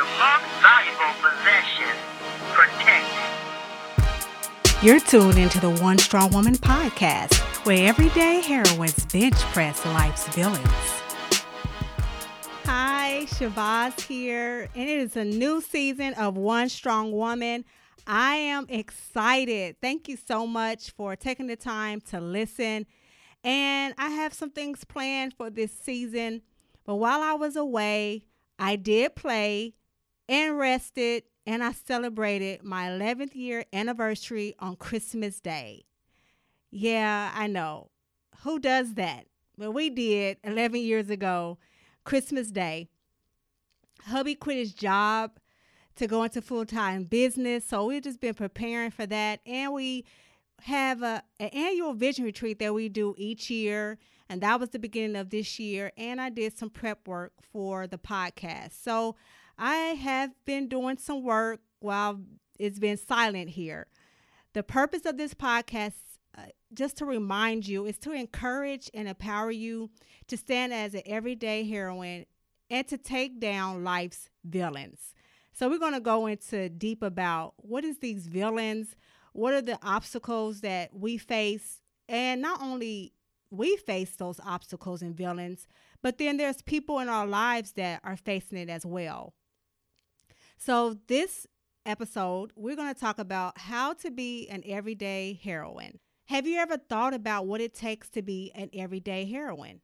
your most valuable possession. Protect it. You're tuned into the One Strong Woman podcast, where everyday heroines bench press life's villains. Hi, Shabazz here, and it is a new season of One Strong Woman. I am excited. Thank you so much for taking the time to listen. And I have some things planned for this season. But while I was away, I did play and rested, and I celebrated my 11th year anniversary on Christmas Day. Yeah, I know. Who does that? But we did 11 years ago, Christmas Day. Hubby quit his job to go into full time business. So we've just been preparing for that. And we have a, an annual vision retreat that we do each year. And that was the beginning of this year. And I did some prep work for the podcast. So I have been doing some work while it's been silent here. The purpose of this podcast, uh, just to remind you, is to encourage and empower you to stand as an everyday heroine and to take down life's villains. So we're going to go into deep about what is these villains, what are the obstacles that we face, and not only we face those obstacles and villains, but then there's people in our lives that are facing it as well. So this episode, we're going to talk about how to be an everyday heroine. Have you ever thought about what it takes to be an everyday heroine?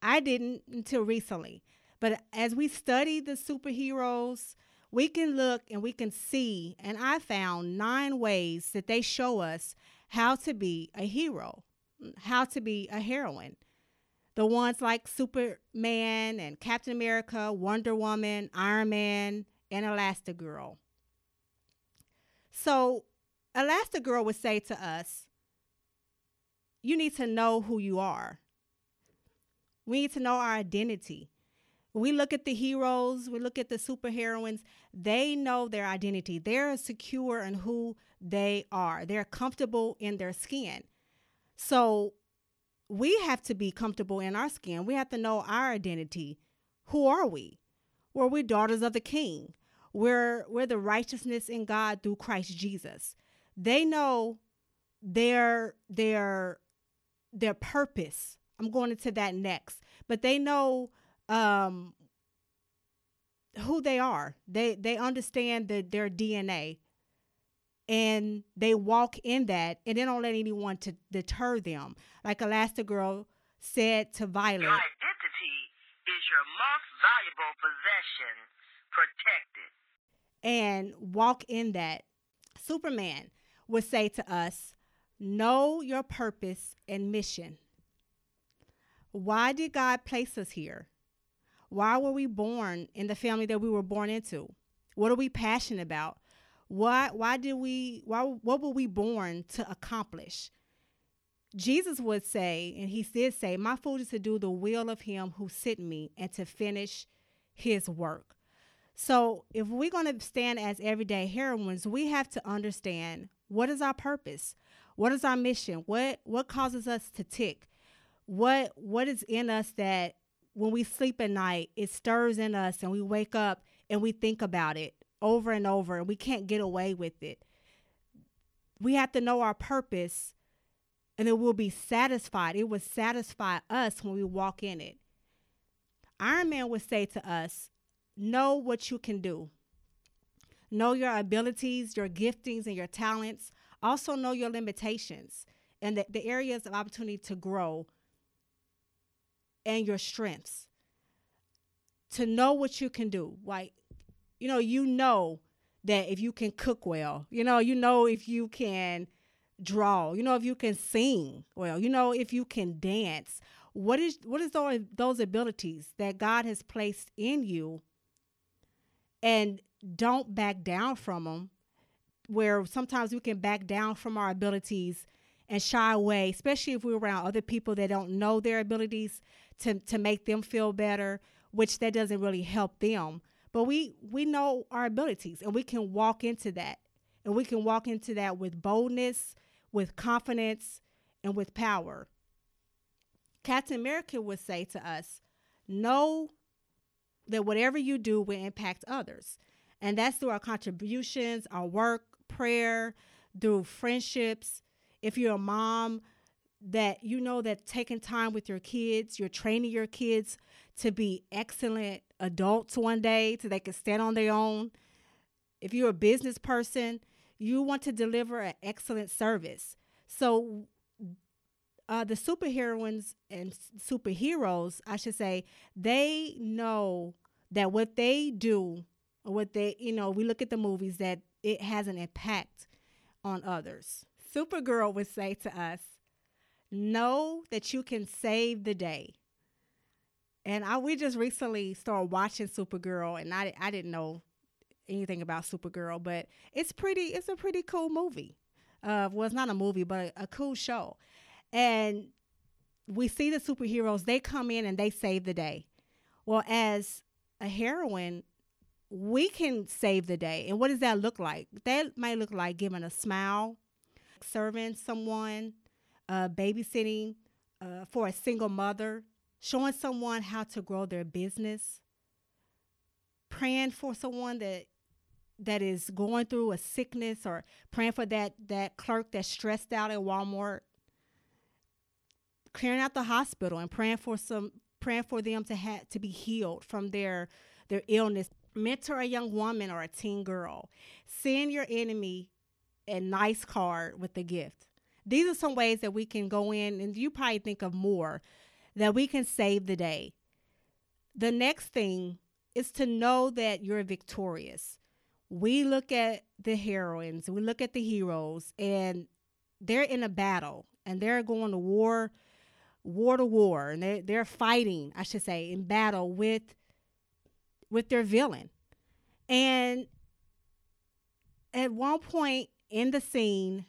I didn't until recently. But as we study the superheroes, we can look and we can see, and I found nine ways that they show us how to be a hero, how to be a heroine. The ones like Superman and Captain America, Wonder Woman, Iron Man, and Elastigirl. So, Elastigirl would say to us, You need to know who you are. We need to know our identity we look at the heroes, we look at the superheroines, they know their identity. They're secure in who they are. They're comfortable in their skin. So we have to be comfortable in our skin. We have to know our identity. Who are we? Well, we're daughters of the King. We're we're the righteousness in God through Christ Jesus. They know their their their purpose. I'm going into that next. But they know um, who they are. They they understand the, their DNA, and they walk in that, and they don't let anyone to deter them. Like Elastigirl said to Violet. Your identity is your most valuable possession. Protect it. And walk in that. Superman would say to us, Know your purpose and mission. Why did God place us here? Why were we born in the family that we were born into? What are we passionate about? Why why did we why what were we born to accomplish? Jesus would say, and he did say, My food is to do the will of him who sent me and to finish his work. So if we're going to stand as everyday heroines, we have to understand what is our purpose? What is our mission? What what causes us to tick? What what is in us that when we sleep at night, it stirs in us and we wake up and we think about it over and over and we can't get away with it. We have to know our purpose and then we'll be satisfied. It will satisfy us when we walk in it. Iron Man would say to us, Know what you can do. Know your abilities, your giftings, and your talents. Also, know your limitations and the, the areas of opportunity to grow and your strengths to know what you can do like you know you know that if you can cook well you know you know if you can draw you know if you can sing well you know if you can dance what is what is those, those abilities that god has placed in you and don't back down from them where sometimes we can back down from our abilities and shy away especially if we're around other people that don't know their abilities to to make them feel better, which that doesn't really help them. But we we know our abilities and we can walk into that. And we can walk into that with boldness, with confidence, and with power. Captain America would say to us, know that whatever you do will impact others. And that's through our contributions, our work, prayer, through friendships. If you're a mom, that you know that taking time with your kids, you're training your kids to be excellent adults one day so they can stand on their own. If you're a business person, you want to deliver an excellent service. So uh, the superheroines and superheroes, I should say, they know that what they do, what they, you know, we look at the movies that it has an impact on others. Supergirl would say to us, know that you can save the day. And I we just recently started watching Supergirl, and I I didn't know anything about Supergirl, but it's pretty. It's a pretty cool movie. Uh, well, it's not a movie, but a, a cool show. And we see the superheroes. They come in and they save the day. Well, as a heroine, we can save the day. And what does that look like? That might look like giving a smile, serving someone, uh, babysitting uh, for a single mother, showing someone how to grow their business, praying for someone that that is going through a sickness or praying for that that clerk that's stressed out at Walmart, clearing out the hospital and praying for some praying for them to have to be healed from their their illness. Mentor a young woman or a teen girl. Send your enemy a nice card with a gift. These are some ways that we can go in, and you probably think of more that we can save the day. The next thing is to know that you're victorious. We look at the heroines, we look at the heroes, and they're in a battle and they're going to war, war to war, and they're, they're fighting, I should say, in battle with with their villain. And at one point in the scene,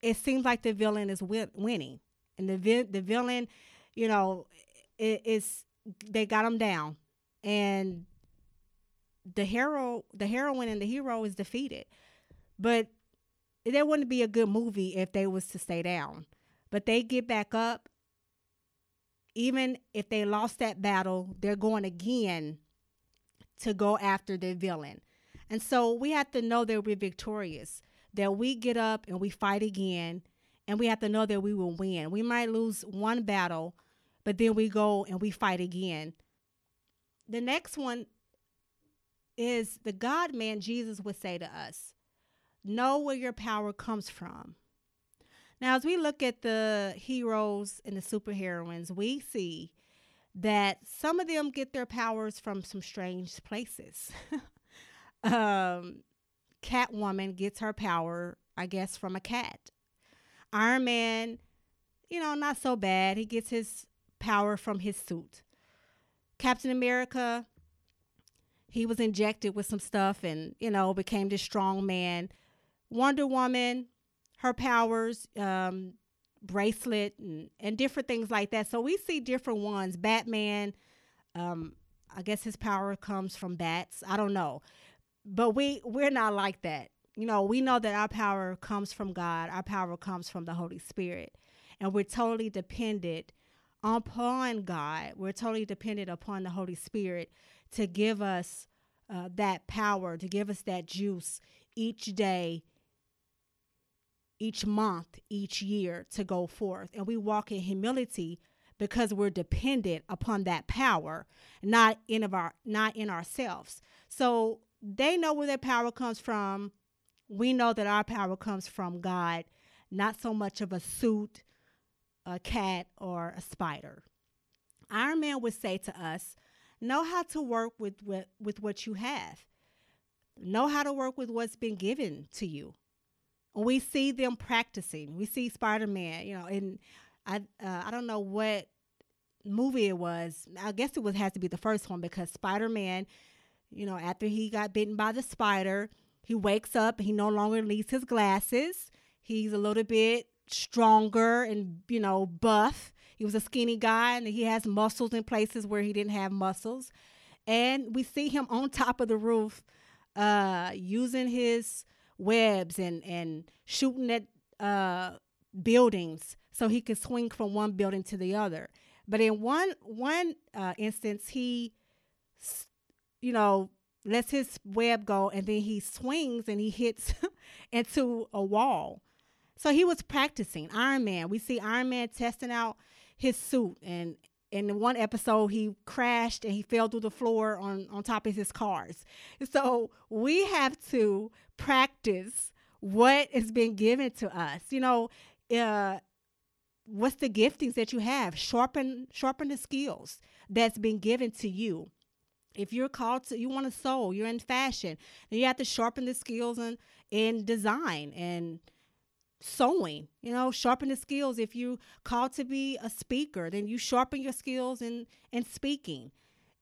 it seems like the villain is win- winning, and the vi- the villain, you know, it's they got him down, and the hero, the heroine, and the hero is defeated. But that wouldn't be a good movie if they was to stay down. But they get back up. Even if they lost that battle, they're going again to go after the villain. And so we have to know that we're victorious that we get up and we fight again and we have to know that we will win. We might lose one battle, but then we go and we fight again. The next one is the God man Jesus would say to us, Know where your power comes from. Now, as we look at the heroes and the superheroines, we see that some of them get their powers from some strange places. um, Catwoman gets her power, I guess, from a cat. Iron Man, you know, not so bad. He gets his power from his suit. Captain America, he was injected with some stuff and, you know, became this strong man. Wonder Woman, her powers, um, bracelet, and, and different things like that. So we see different ones. Batman, um, I guess his power comes from bats. I don't know but we we're not like that. You know, we know that our power comes from God. Our power comes from the Holy Spirit. And we're totally dependent upon God. We're totally dependent upon the Holy Spirit to give us uh, that power, to give us that juice each day, each month, each year to go forth. And we walk in humility because we're dependent upon that power, not in of our not in ourselves. So they know where their power comes from. We know that our power comes from God, not so much of a suit, a cat, or a spider. Iron Man would say to us, know how to work with, with, with what you have. Know how to work with what's been given to you. We see them practicing. We see Spider Man, you know, and I uh, I don't know what movie it was. I guess it was has to be the first one because Spider Man you know, after he got bitten by the spider, he wakes up. He no longer needs his glasses. He's a little bit stronger and, you know, buff. He was a skinny guy and he has muscles in places where he didn't have muscles. And we see him on top of the roof uh, using his webs and, and shooting at uh, buildings so he could swing from one building to the other. But in one one uh, instance, he you know, lets his web go and then he swings and he hits into a wall. So he was practicing Iron Man. We see Iron Man testing out his suit and in one episode he crashed and he fell through the floor on on top of his cars. So we have to practice what is being given to us. You know, uh, what's the giftings that you have? Sharpen sharpen the skills that's been given to you. If you're called to, you want to sew, you're in fashion, then you have to sharpen the skills in, in design and sewing. You know, sharpen the skills. If you called to be a speaker, then you sharpen your skills in in speaking.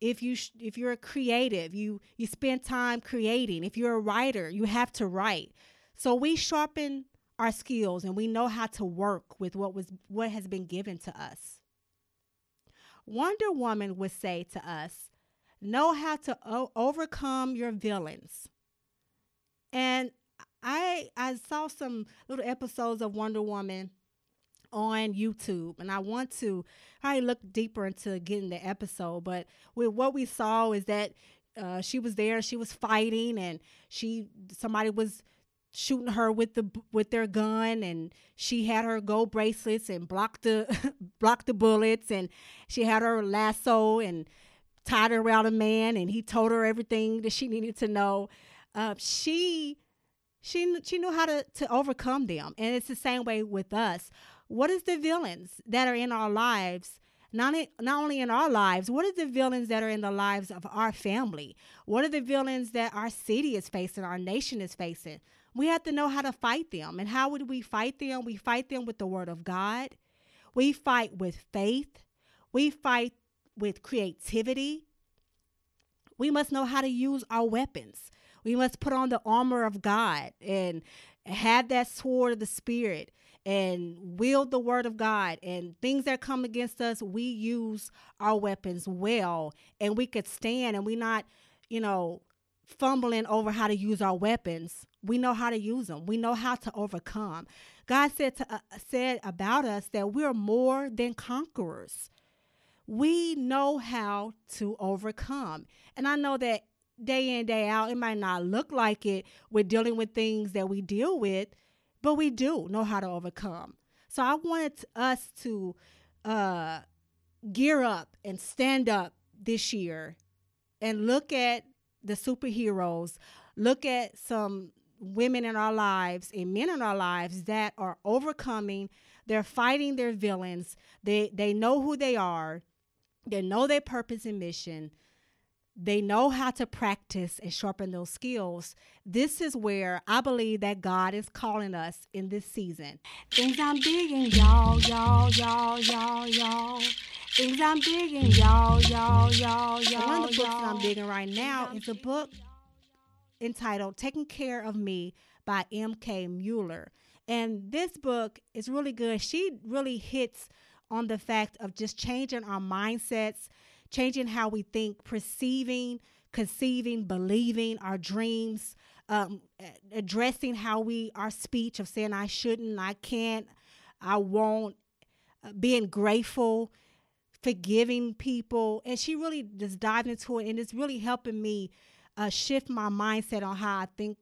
If you if you're a creative, you you spend time creating. If you're a writer, you have to write. So we sharpen our skills and we know how to work with what was what has been given to us. Wonder Woman would say to us, know how to o- overcome your villains. And I I saw some little episodes of Wonder Woman on YouTube, and I want to probably look deeper into getting the episode. But with what we saw is that uh, she was there, she was fighting, and she somebody was shooting her with the with their gun and she had her gold bracelets and blocked the blocked the bullets and she had her lasso and tied her around a man and he told her everything that she needed to know uh, she she she knew how to to overcome them and it's the same way with us what is the villains that are in our lives not, in, not only in our lives, what are the villains that are in the lives of our family? What are the villains that our city is facing, our nation is facing? We have to know how to fight them. And how would we fight them? We fight them with the word of God. We fight with faith. We fight with creativity. We must know how to use our weapons. We must put on the armor of God and have that sword of the Spirit and wield the word of God and things that come against us, we use our weapons well and we could stand and we not, you know, fumbling over how to use our weapons. We know how to use them. We know how to overcome. God said to uh, said about us that we're more than conquerors. We know how to overcome. And I know that day in day out it might not look like it We're dealing with things that we deal with, but we do know how to overcome. So I wanted us to uh, gear up and stand up this year and look at the superheroes, look at some women in our lives and men in our lives that are overcoming, they're fighting their villains. They they know who they are. They know their purpose and mission they know how to practice and sharpen those skills. This is where I believe that God is calling us in this season. Things I'm digging, y'all, y'all, y'all, y'all, y'all. Things I'm digging, y'all, y'all, y'all, y'all. One of the books that I'm digging right now is a book entitled Taking Care of Me by M.K. Mueller. And this book is really good. She really hits on the fact of just changing our mindsets changing how we think, perceiving, conceiving, believing our dreams, um, addressing how we, our speech of saying, I shouldn't, I can't, I won't, uh, being grateful, forgiving people. And she really just dived into it, and it's really helping me uh, shift my mindset on how I think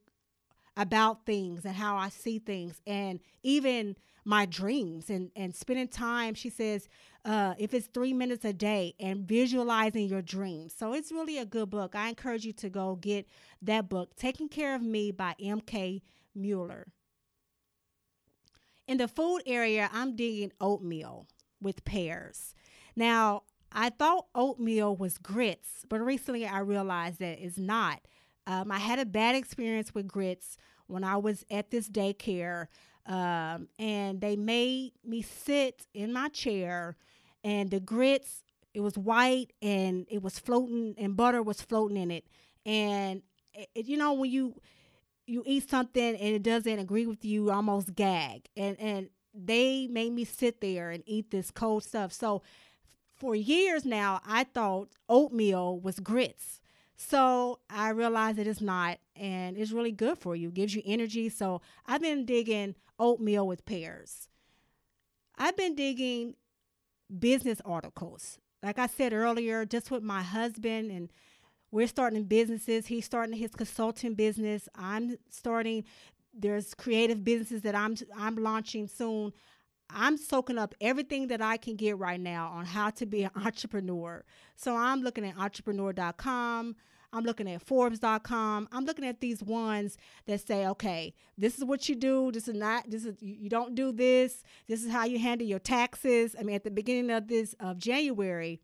about things and how I see things, and even my dreams and and spending time. She says uh, if it's three minutes a day and visualizing your dreams. So it's really a good book. I encourage you to go get that book, Taking Care of Me by M.K. Mueller In the food area, I'm digging oatmeal with pears. Now, I thought oatmeal was grits, but recently I realized that it's not. Um, I had a bad experience with grits when I was at this daycare, um, and they made me sit in my chair and the grits it was white and it was floating and butter was floating in it. And it, you know when you you eat something and it doesn't agree with you, you almost gag. And and they made me sit there and eat this cold stuff. So for years now i thought oatmeal was grits so i realized that it's not and it's really good for you it gives you energy so i've been digging oatmeal with pears i've been digging business articles. Like I said earlier, just with my husband and we're starting businesses. He's starting his consulting business. I'm starting. There's creative businesses that I'm I'm launching soon. I'm soaking up everything that I can get right now on how to be an mm-hmm. entrepreneur. So I'm looking at entrepreneur.com. I'm looking at Forbes.com. I'm looking at these ones that say, okay, this is what you do. This is not, this is, you don't do this. This is how you handle your taxes. I mean, at the beginning of this, of January,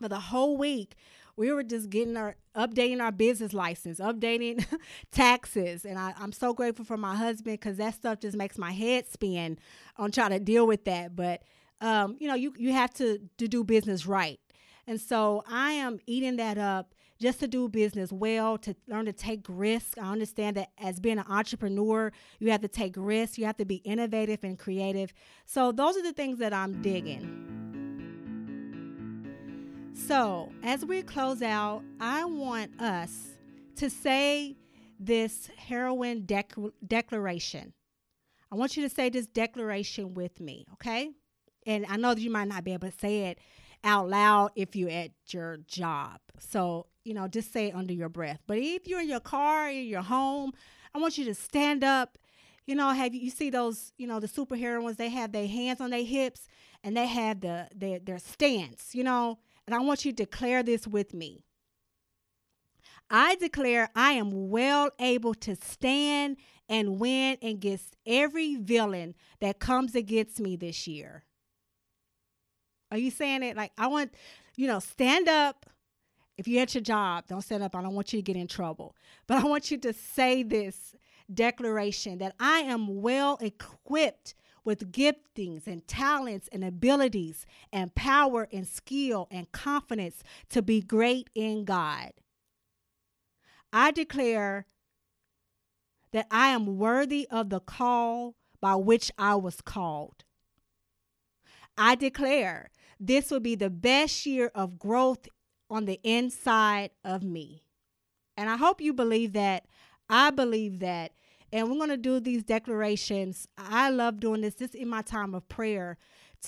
for the whole week, we were just getting our updating our business license, updating taxes, and I, am so grateful for my husband because that stuff just makes my head spin on trying to deal with that. But um, you know, you you have to to do business right, and so I am eating that up just to do business well, to learn to take risks. I understand that as being an entrepreneur, you have to take risks, you have to be innovative and creative. So those are the things that I'm digging. So, as we close out, I want us to say this heroine dec- declaration. I want you to say this declaration with me, okay? And I know that you might not be able to say it out loud if you're at your job. So, you know, just say it under your breath. But if you're in your car, in your home, I want you to stand up. You know, have you, see those, you know, the superheroines, they have their hands on their hips and they have the their, their stance, you know, and I want you to declare this with me. I declare I am well able to stand and win against every villain that comes against me this year. Are you saying it? Like, I want, you know, stand up. If you're at your job, don't stand up. I don't want you to get in trouble. But I want you to say this declaration that I am well equipped with giftings and talents and abilities and power and skill and confidence to be great in God. I declare that I am worthy of the call by which I was called. I declare this will be the best year of growth on the inside of me. And I hope you believe that. I believe that and we're going to do these declarations. I love doing this. This in my time of prayer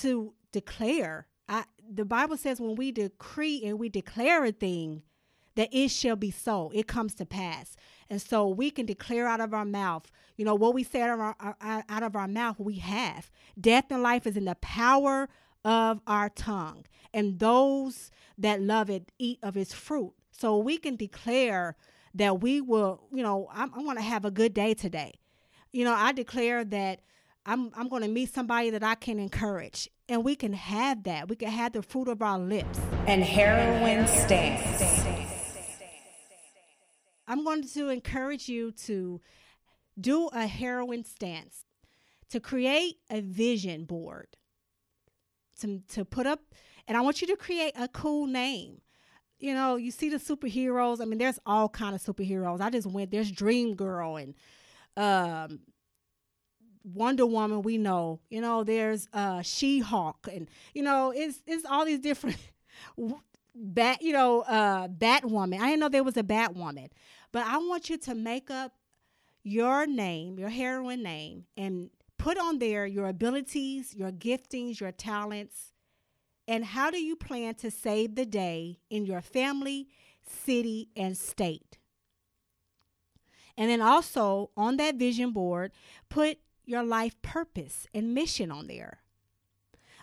to declare. I, the Bible says when we decree and we declare a thing, that it shall be so. It comes to pass. And so we can declare out of our mouth, you know, what we say out of our, out of our mouth, we have. Death and life is in the power of our tongue. And those that love it eat of its fruit. So we can declare that we will, you know, I'm, I'm going to have a good day today. You know, I declare that I'm, I'm going to meet somebody that I can encourage. And we can have that. We can have the fruit of our lips. And heroine stance. I'm going to encourage you to do a heroine stance, to create a vision board, to, to put up, and I want you to create a cool name you know, you see the superheroes. I mean, there's all kind of superheroes. I just went. There's Dream Girl and um, Wonder Woman. We know. You know, there's uh, She Hulk, and you know, it's it's all these different bat. You know, uh, Batwoman. I didn't know there was a Batwoman, but I want you to make up your name, your heroine name, and put on there your abilities, your giftings, your talents and how do you plan to save the day in your family, city, and state? And then also on that vision board, put your life purpose and mission on there.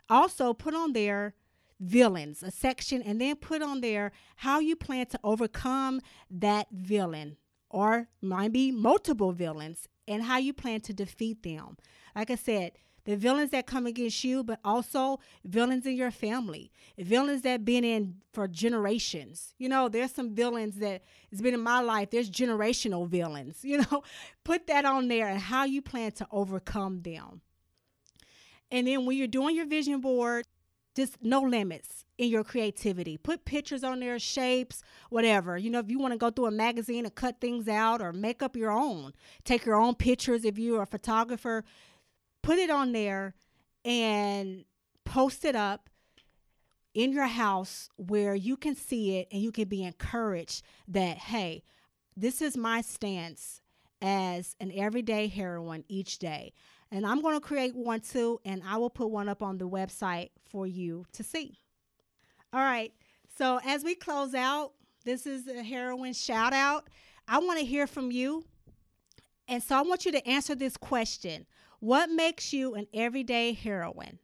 Also, put on there villains, a section, and then put on there how you plan to overcome that villain or might be multiple villains and how you plan to defeat them. Like I said, the villains that come against you, but also villains in your family, villains that been in for generations. You know, there's some villains that has been in my life. There's generational villains. You know, put that on there and how you plan to overcome them. And then when you're doing your vision board, just no limits in your creativity. Put pictures on there, shapes, whatever. You know, if you want to go through a magazine and cut things out or make up your own, take your own pictures if you're a photographer put it on there and post it up in your house where you can see it and you can be encouraged that, hey, this is my stance as an everyday heroine each day. And I'm going to create one too, and I will put one up on the website for you to see. All right. So as we close out, This is a heroine shout out. I want to hear from you. And so I want you to answer this question What makes you an everyday heroine?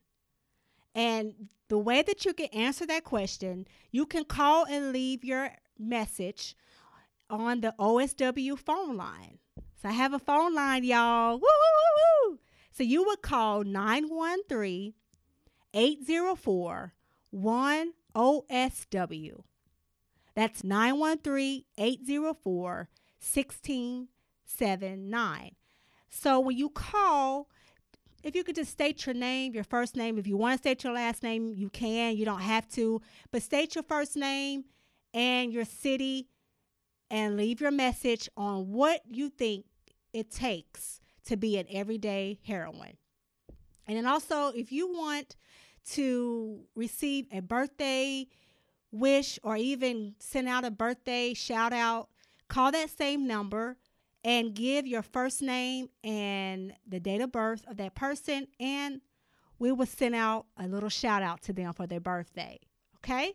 And the way that you can answer that question, you can call and leave your message on the OSW phone line. So I have a phone line, y'all. Woo, woo, woo, woo. So you would call 913 804 1OSW. That's 913 804 1679. So when you call, if you could just state your name, your first name, if you want to state your last name, you can. You don't have to. But state your first name and your city and leave your message on what you think it takes to be an everyday heroine. And then also, if you want to receive a birthday wish or even send out a birthday shout out, call that same number and give your first name and the date of birth of that person, and we will send out a little shout out to them for their birthday. Okay?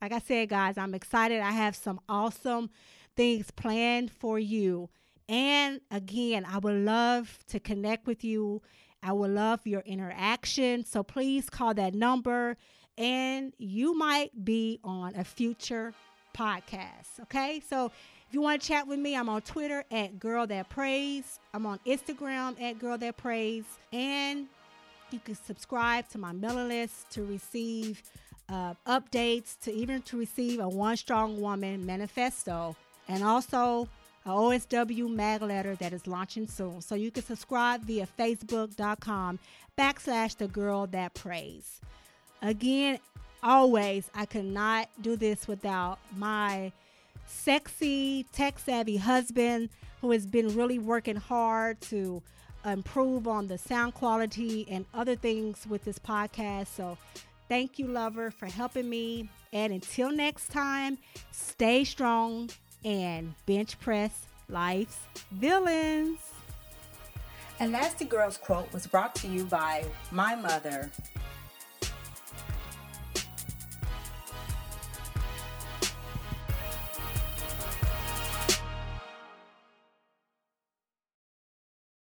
Like I said, guys, I'm excited. I have some awesome things planned for you. And again, I would love to connect with you. I would love your interaction. So please call that number and you might be on a future podcast. Okay. So if you want to chat with me, I'm on Twitter at Girl That Prays. I'm on Instagram at Girl That Prays. And you can subscribe to my mailing list to receive uh, updates, to even to receive a One Strong Woman manifesto, and also a OSW mag letter that is launching soon. So you can subscribe via facebook.com backslash the girl that prays. Again, always, I could not do this without my sexy, tech savvy husband who has been really working hard to improve on the sound quality and other things with this podcast. So thank you, lover, for helping me. And until next time, stay strong and bench press life's villains. And Elastigirl's quote was brought to you by my mother,